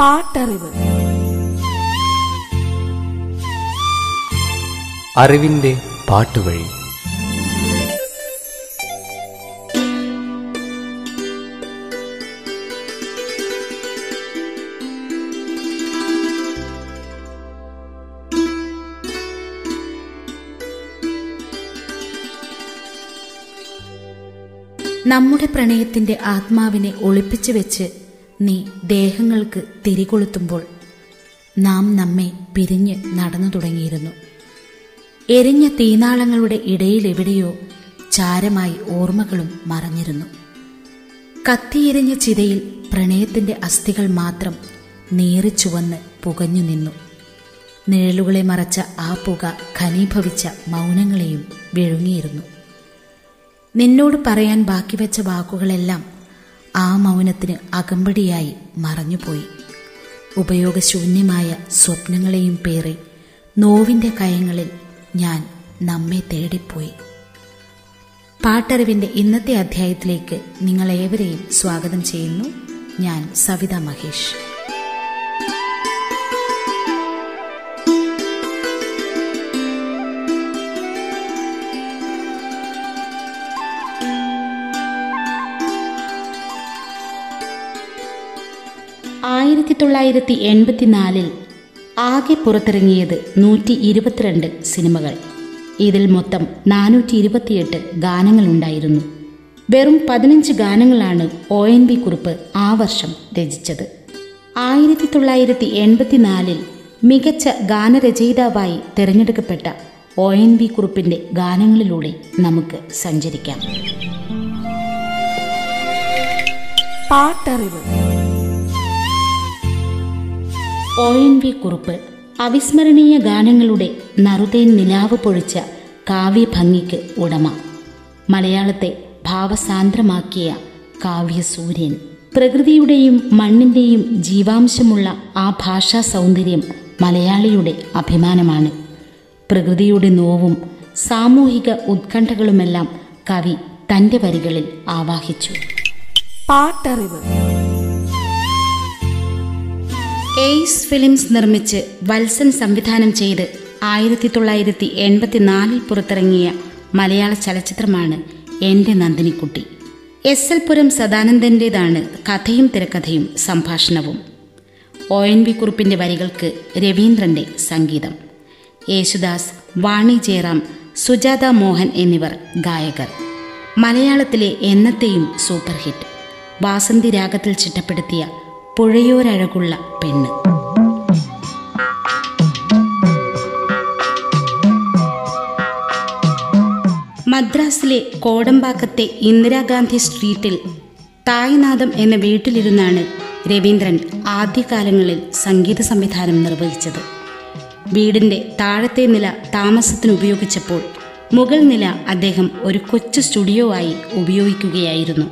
പാട്ടറിവ്. അറിവിന്റെ പാട്ടുവഴി. നമ്മുടെ പ്രണയത്തിന്റെ ആത്മാവിനെ ഒളിപ്പിച്ചു വെച്ച് നീ ദേഹങ്ങൾക്ക് തിരികൊളുത്തുമ്പോൾ നാം നമ്മെ പിരിഞ്ഞ് നടന്നു തുടങ്ങിയിരുന്നു. എരിഞ്ഞ തീനാളങ്ങളുടെ ഇടയിലെവിടെയോ ചാരമായി ഓർമ്മകളും മറഞ്ഞിരുന്നു. കത്തിയെരിഞ്ഞ ചിതയിൽ പ്രണയത്തിന്റെ അസ്ഥികൾ മാത്രം നേറിച്ചുവന്ന് പുകഞ്ഞു നിന്നു. നിഴലുകളെ മറച്ച ആ പുക ഖനീഭവിച്ച മൗനങ്ങളെയും വിഴുങ്ങിയിരുന്നു. നിന്നോട് പറയാൻ ബാക്കി വെച്ച വാക്കുകളെല്ലാം ആ മൗനത്തിന് അകമ്പടിയായി മറഞ്ഞുപോയി. ഉപയോഗശൂന്യമായ സ്വപ്നങ്ങളെയും പേറി നോവിന്റെ കയങ്ങളിൽ ഞാൻ നമ്മെ തേടിപ്പോയി. പാട്ടറിവിന്റെ ഇന്നത്തെ അധ്യായത്തിലേക്ക് നിങ്ങളേവരെയും സ്വാഗതം ചെയ്യുന്നു. ഞാൻ സവിത മഹേഷ്. തൊള്ളായിരത്തി എൺപത്തിനാലിൽ ആകെ പുറത്തിറങ്ങിയത് നൂറ്റി ഇരുപത്തിരണ്ട് സിനിമകൾ. ഇതിൽ മൊത്തം നാനൂറ്റി ഇരുപത്തിയെട്ട് ഗാനങ്ങളുണ്ടായിരുന്നു. വെറും പതിനഞ്ച് ഗാനങ്ങളാണ് ഒ എൻ വി കുറിപ്പ് ആ വർഷം രചിച്ചത്. ആയിരത്തി തൊള്ളായിരത്തി എൺപത്തിനാലിൽ മികച്ച ഗാനരചയിതാവായി തിരഞ്ഞെടുക്കപ്പെട്ട ഒ എൻ വി കുറിപ്പിന്റെ ഗാനങ്ങളിലൂടെ നമുക്ക് സഞ്ചരിക്കാം. പാട്ടറിവ്. O N V Kurup. അവിസ്മരണീയ ഗാനങ്ങളുടെ നറുതേൻ നിലാവ് പൊഴിച്ച കാവ്യഭംഗിക്ക് ഉടമ. മലയാളത്തെ ഭാവസാന്ദ്രമാക്കിയ കാവ്യസൂര്യൻ. പ്രകൃതിയുടെയും മണ്ണിന്റെയും ജീവാംശമുള്ള ആ ഭാഷാ സൗന്ദര്യം മലയാളിയുടെ അഭിമാനമാണ്. പ്രകൃതിയുടെ നോവും സാമൂഹിക ഉത്കണ്ഠകളുമെല്ലാം കവി തന്റെ വരികളിൽ ആവാഹിച്ചു. പാട്ടറിവ്. എയ്സ് ഫിലിംസ് നിർമ്മിച്ച് വത്സൻ സംവിധാനം ചെയ്ത് ആയിരത്തി തൊള്ളായിരത്തി എൺപത്തിനാലിൽ പുറത്തിറങ്ങിയ മലയാള ചലച്ചിത്രമാണ് എന്റെ നന്ദിനിക്കുട്ടി. എസ് എൽ പുരം സദാനന്ദന്റേതാണ് കഥയും തിരക്കഥയും സംഭാഷണവും. ഒ എൻ വി കുറിപ്പിന്റെ വരികൾക്ക് രവീന്ദ്രന്റെ സംഗീതം. യേശുദാസ് വാണി ജയറാം സുജാത മോഹൻ എന്നിവർ ഗായകർ. മലയാളത്തിലെ എന്നത്തെയും സൂപ്പർ ഹിറ്റ് വാസന്തി രാഗത്തിൽ ചിട്ടപ്പെടുത്തിയ പുഴയോരഴകുള്ള പെണ്ണ്. മദ്രാസിലെ കോടമ്പാക്കത്തെ ഇന്ദിരാഗാന്ധി സ്ട്രീറ്റിൽ തായ്നാഥം എന്ന വീട്ടിലിരുന്നാണ് രവീന്ദ്രൻ ആദ്യകാലങ്ങളിൽ സംഗീത സംവിധാനം നിർവഹിച്ചത്. വീടിന്റെ താഴത്തെ നില താമസത്തിന് ഉപയോഗിച്ചപ്പോൾ മുകൾ നില അദ്ദേഹം ഒരു കൊച്ചു സ്റ്റുഡിയോ ആയി ഉപയോഗിക്കുകയായിരുന്നു.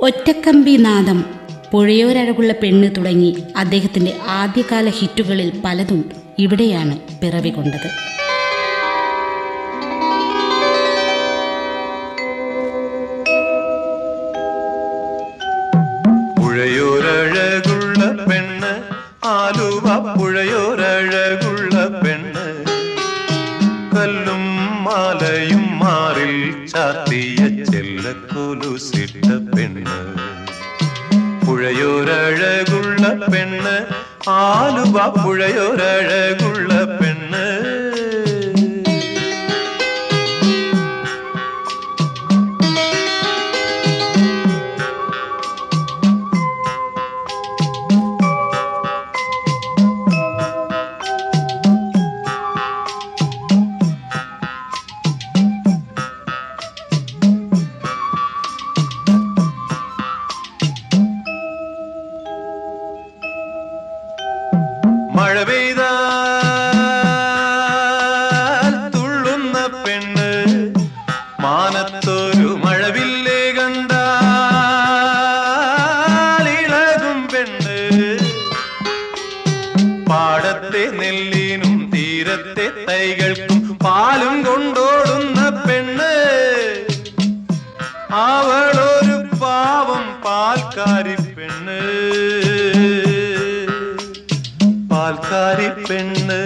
ഒറ്റക്കമ്പി നാദം പുഴയോരഴകുള്ള പെണ്ണ് തുടങ്ങി അദ്ദേഹത്തിന്റെ ആദ്യകാല ഹിറ്റുകളിൽ പലതും ഇവിടെയാണ് പിറവി കൊണ്ടത് പുഴയോരഴകുള്ള പെണ്ണ് ആലുവ പുഴയോരഴകുള്ള പെണ്ണ് കിളികൾക്കും പാലും കൊണ്ടോടുന്ന പെണ്ണ്. അവളൊരു പാവം പാൽക്കാരി പെണ്ണ്. പാൽക്കാരി പെണ്ണ്.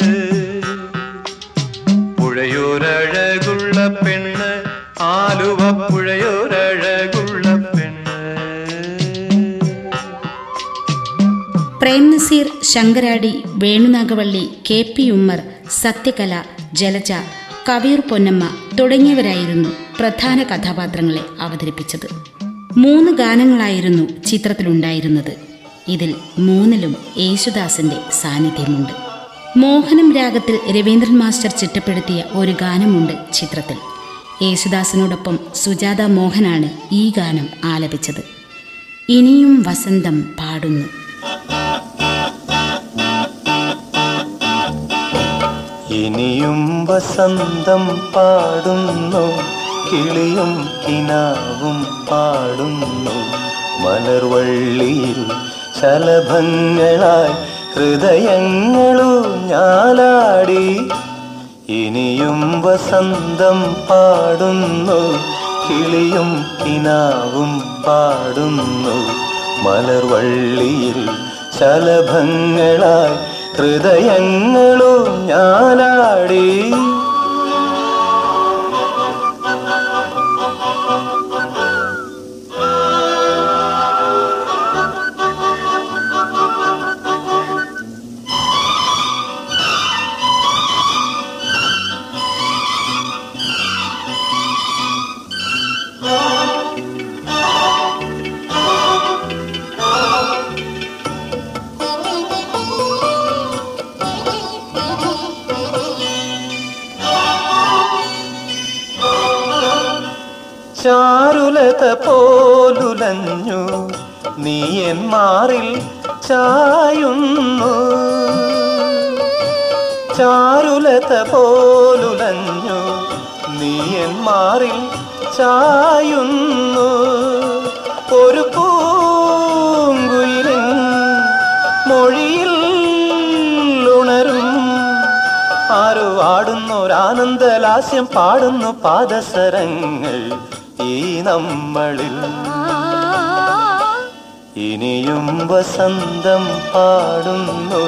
പുഴയോരഴകുള്ള പെണ്ണ്. ആലുവ പുഴയോരഴകുള്ള പെണ്ണ്. പ്രേംനസീർ ശങ്കരാടി വേണുനാഗവള്ളി കെ പി ഉമ്മർ സത്യകല ജലജ കവീർ പൊന്നമ്മ തുടങ്ങിയവരായിരുന്നു പ്രധാന കഥാപാത്രങ്ങളെ അവതരിപ്പിച്ചത്. മൂന്ന് ഗാനങ്ങളായിരുന്നു ചിത്രത്തിലുണ്ടായിരുന്നത്. ഇതിൽ മൂന്നിലും യേശുദാസിന്റെ സാന്നിധ്യമുണ്ട്. മോഹനം രാഗത്തിൽ രവീന്ദ്രൻ മാസ്റ്റർ ചിട്ടപ്പെടുത്തിയ ഒരു ഗാനമുണ്ട് ചിത്രത്തിൽ. യേശുദാസിനോടൊപ്പം സുജാത മോഹനാണ് ഈ ഗാനം ആലപിച്ചത്. ഇനിയും വസന്തം പാടുന്നു. ഇനിയും വസന്തം പാടുന്നു കിളിയും കിനാവും പാടുന്നു. മലർവള്ളിയിൽ ശലഭങ്ങളായി ഹൃദയങ്ങളു ഞാലാടി. ഇനിയും വസന്തം പാടുന്നു കിളിയും കിനാവും പാടുന്നു. മലർവള്ളിയിൽ ശലഭങ്ങളായി ഹൃദയങ്ങളു ഞാലാടി. ചാരുലത പോലുലഞ്ഞു നീ എൻ മാറിൽ ചായുന്നു. ചാരുലത പോലുലഞ്ഞു നീ എൻ മാറിൽ ചായുന്നു. ഒരു പൂങ്കുയിലിൻ മൊഴിയിൽ ഉണരും. ആരോ ആടുന്നൊരാനന്ദലാസ്യം പാടുന്നു പാദസരങ്ങൾ. ഈ നമ്മളിൽ ഇനിയും വസന്തം പാടുന്നു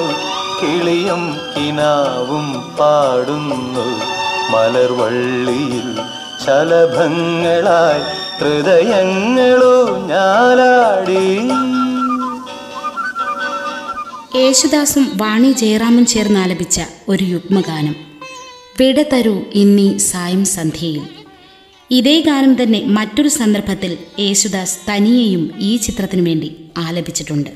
കിളിയും കിനാവും പാടുന്നു. മലർവള്ളിയിൽ ശലഭങ്ങളായി ഹൃദയങ്ങളോ ഞാലാടി. യേശുദാസും വാണി ജയറാമും ചേർന്ന് ആലപിച്ച ഒരു യുഗ്മഗാനം. വിട തരൂ ഇന്നീ സായം സന്ധ്യയിൽ. ഇതേ ഗാനം തന്നെ മറ്റൊരു സന്ദർഭത്തിൽ യേശുദാസ് തനിയെയും ഈ ചിത്രത്തിനു വേണ്ടി ആലപിച്ചിട്ടുണ്ട്.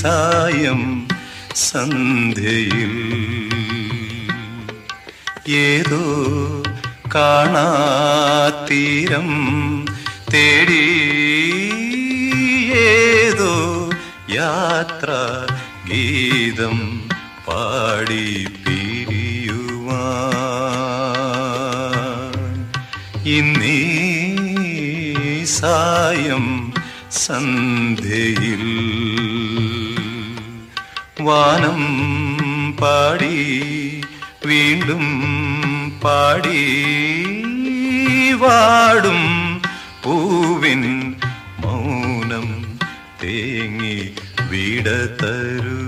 സായം സന്ധ്യയിൽ. ഏതോ കാണാത്തീരം തേടി ഏതോ യാത്ര ഗീതം പാടി പിരിയുവാ ഇന്നീ സായം സന്ധ്യയിൽ വാനം പാടി വീണ്ടും പാടി. വാടും പൂവിൻ മൗനം തേങ്ങി വിട തരൂ.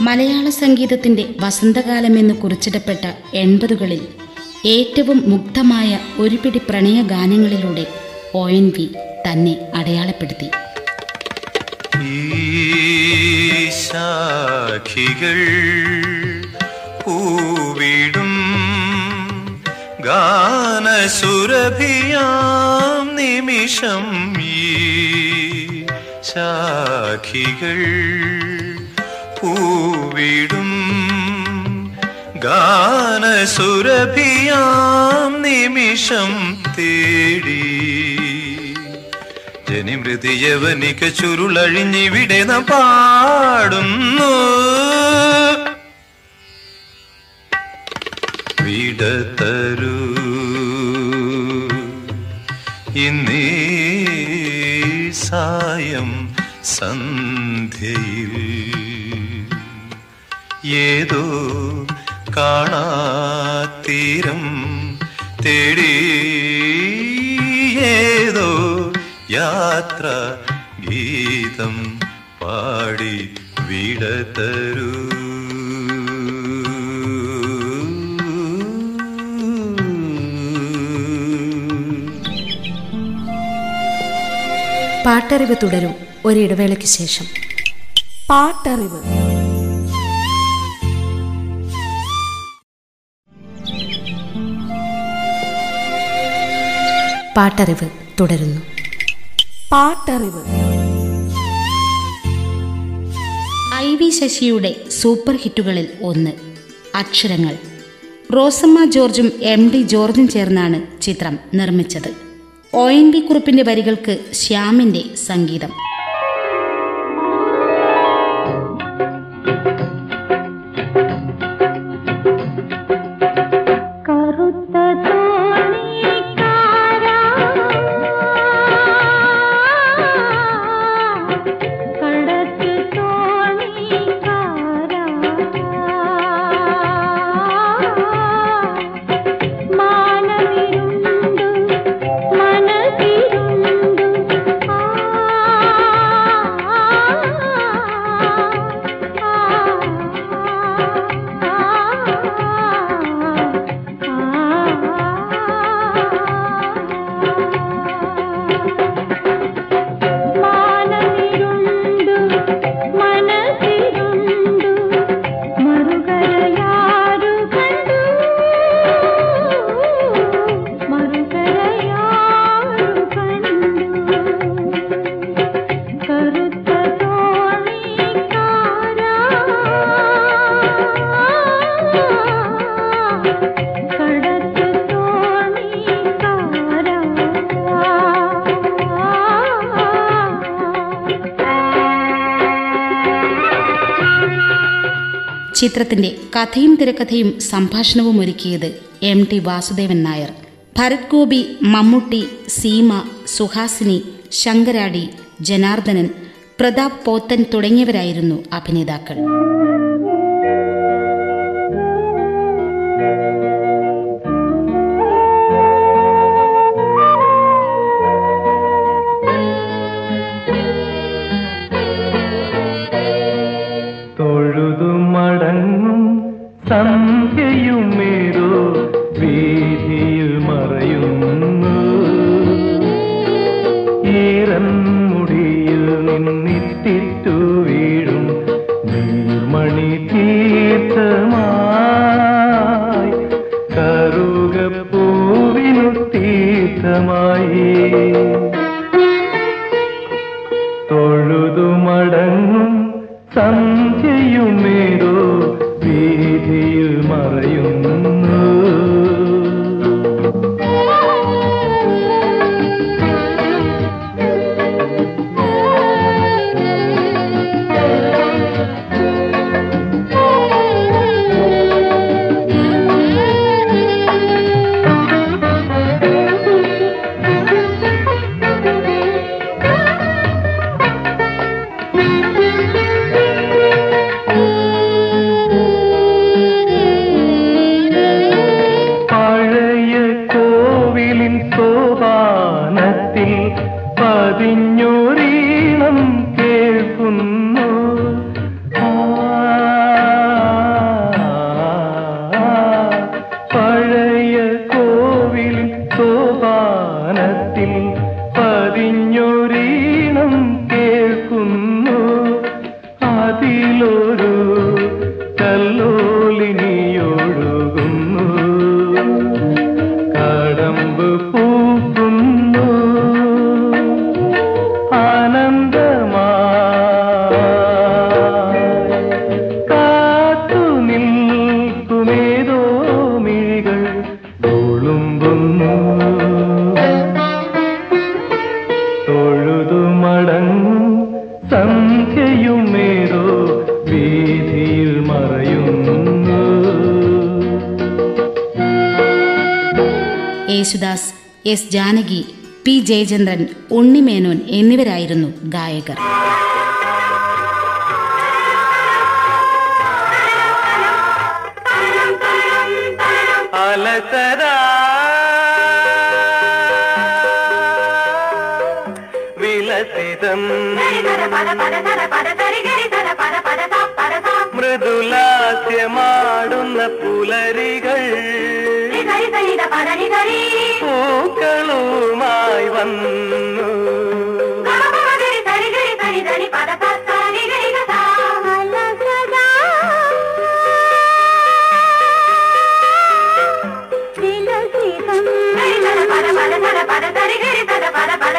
മലയാള സംഗീതത്തിന്റെ വസന്തകാലമെന്ന് കുറിച്ചിടപ്പെട്ട എൺപതുകളിൽ ഏറ്റവും മുക്തമായ ഒരു പിടി പ്രണയ ഗാനങ്ങളിലൂടെ ഒ എൻ വി തന്നെ അടയാളപ്പെടുത്തി. ശാഖികൾ പൂവിടും ഗാനസുരഭിയാം നിമിഷം ഈ ശാഖികൾ പൂവിടും ഗാനസുരഭിയാം നിമിഷം തേടി. ജനിമൃതി യവനിക ചുരുളഴിഞ്ഞിവിടെ ന പാടുന്നു. വിടത്തരു ഇന്നീ സായം സന്ധ്യയിൽ ഏതോ കാണാത്തീരം തേടി ഏതോ യാത്ര ഗീതം പാടി വിടതരു. പാട്ടറിവ് തുടരും ഒരിടവേളയ്ക്ക് ശേഷം. പാട്ടറിവ്. പാട്ടറിവ് തുടരുന്നു. പാട്ടറിവ്. ഐ വി ശശിയുടെ സൂപ്പർ ഹിറ്റുകളിൽ ഒന്ന് അക്ഷരങ്ങൾ. റോസമ്മ ജോർജും എം ഡി ജോർജും ചേർന്നാണ് ചിത്രം നിർമ്മിച്ചത്. ഒ എൻ വി കുറിപ്പിന്റെ വരികൾക്ക് ശ്യാമിന്റെ സംഗീതം. ചിത്രത്തിന്റെ കഥയും തിരക്കഥയും സംഭാഷണവും ഒരുക്കിയത് എം ടി വാസുദേവൻ നായർ. ഭരത് ഗോപി മമ്മൂട്ടി സീമ സുഹാസിനി ശങ്കരാടി ജനാർദ്ദനൻ പ്രതാപ് പോത്തൻ തുടങ്ങിയവരായിരുന്നു അഭിനേതാക്കൾ. समाई എസ് ജാനകി പി ജയചന്ദ്രൻ ഉണ്ണിമേനോൻ എന്നിവരായിരുന്നു ഗായകർ. മൃദുലാസ്യമാടുന്ന പുലരികൾ పద పద పద పద తరిగరి తద పద పద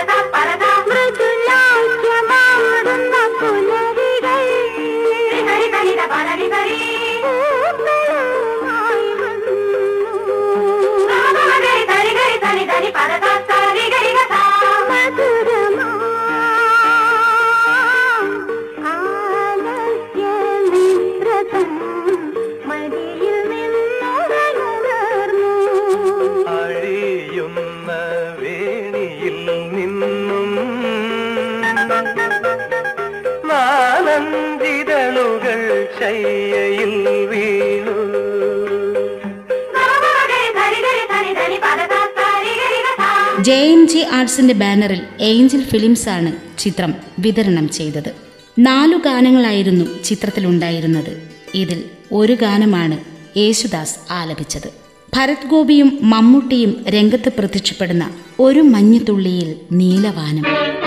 ശയ്യയിൽ വീണു. ജെ എൻ ജി ആർട്സിന്റെ ബാനറിൽ ഏഞ്ചൽ ഫിലിംസ് ആണ് ചിത്രം വിതരണം ചെയ്തത്. നാലു ഗാനങ്ങളായിരുന്നു ചിത്രത്തിലുണ്ടായിരുന്നത്. ഇതിൽ ഒരു ഗാനമാണ് യേശുദാസ് ആലപിച്ചത്. ഭരത് ഗോപിയും മമ്മൂട്ടിയും രംഗത്ത് പ്രത്യക്ഷപ്പെടുന്ന ഒരു മഞ്ഞുതുള്ളിയിൽ നീലവാനം.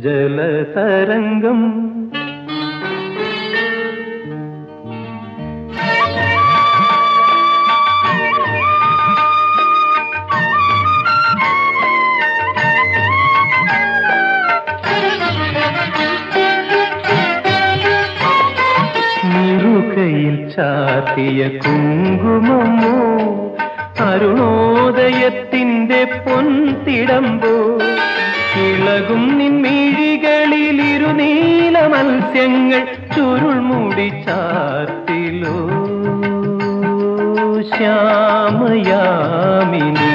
ജലതരംഗം മുറുകയിൽ ചാത്തിയ കുങ്കുമമോ അരുണോദയത്തിന്റെ പൊൻതിടമ്പോ ഇളകും നിൻമിഴികളിൽ ഇരുനീല മത്സ്യങ്ങൾ ചുരുൾ ചാത്തിലോ ശ്യാമയാമിനി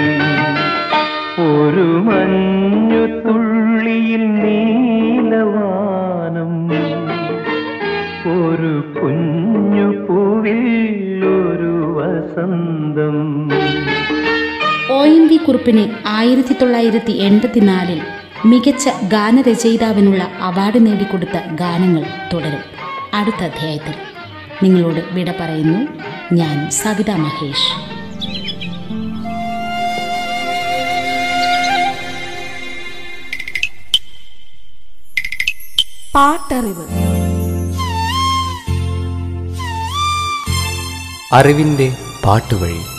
ഒരു മഞ്ഞു തുള്ളിയിൽ നീലവാനം ഒരു കുഞ്ഞു പൂവിൽ ഒരു വസന്തം. ഒ എൻ വി കുറുപ്പിന് ആയിരത്തി തൊള്ളായിരത്തി എൺപത്തിനാലിൽ മികച്ച ഗാനരചയിതാവിനുള്ള അവാർഡ് നേടിക്കൊടുത്ത ഗാനങ്ങൾ തുടരും. അടുത്ത അധ്യായത്തിൽ നിങ്ങളോട് വിട പറയുന്നു. ഞാൻ സവിത മഹേഷ്. പാട്ടറിവ്. അറിവിന്റെ പാട്ടുവഴി.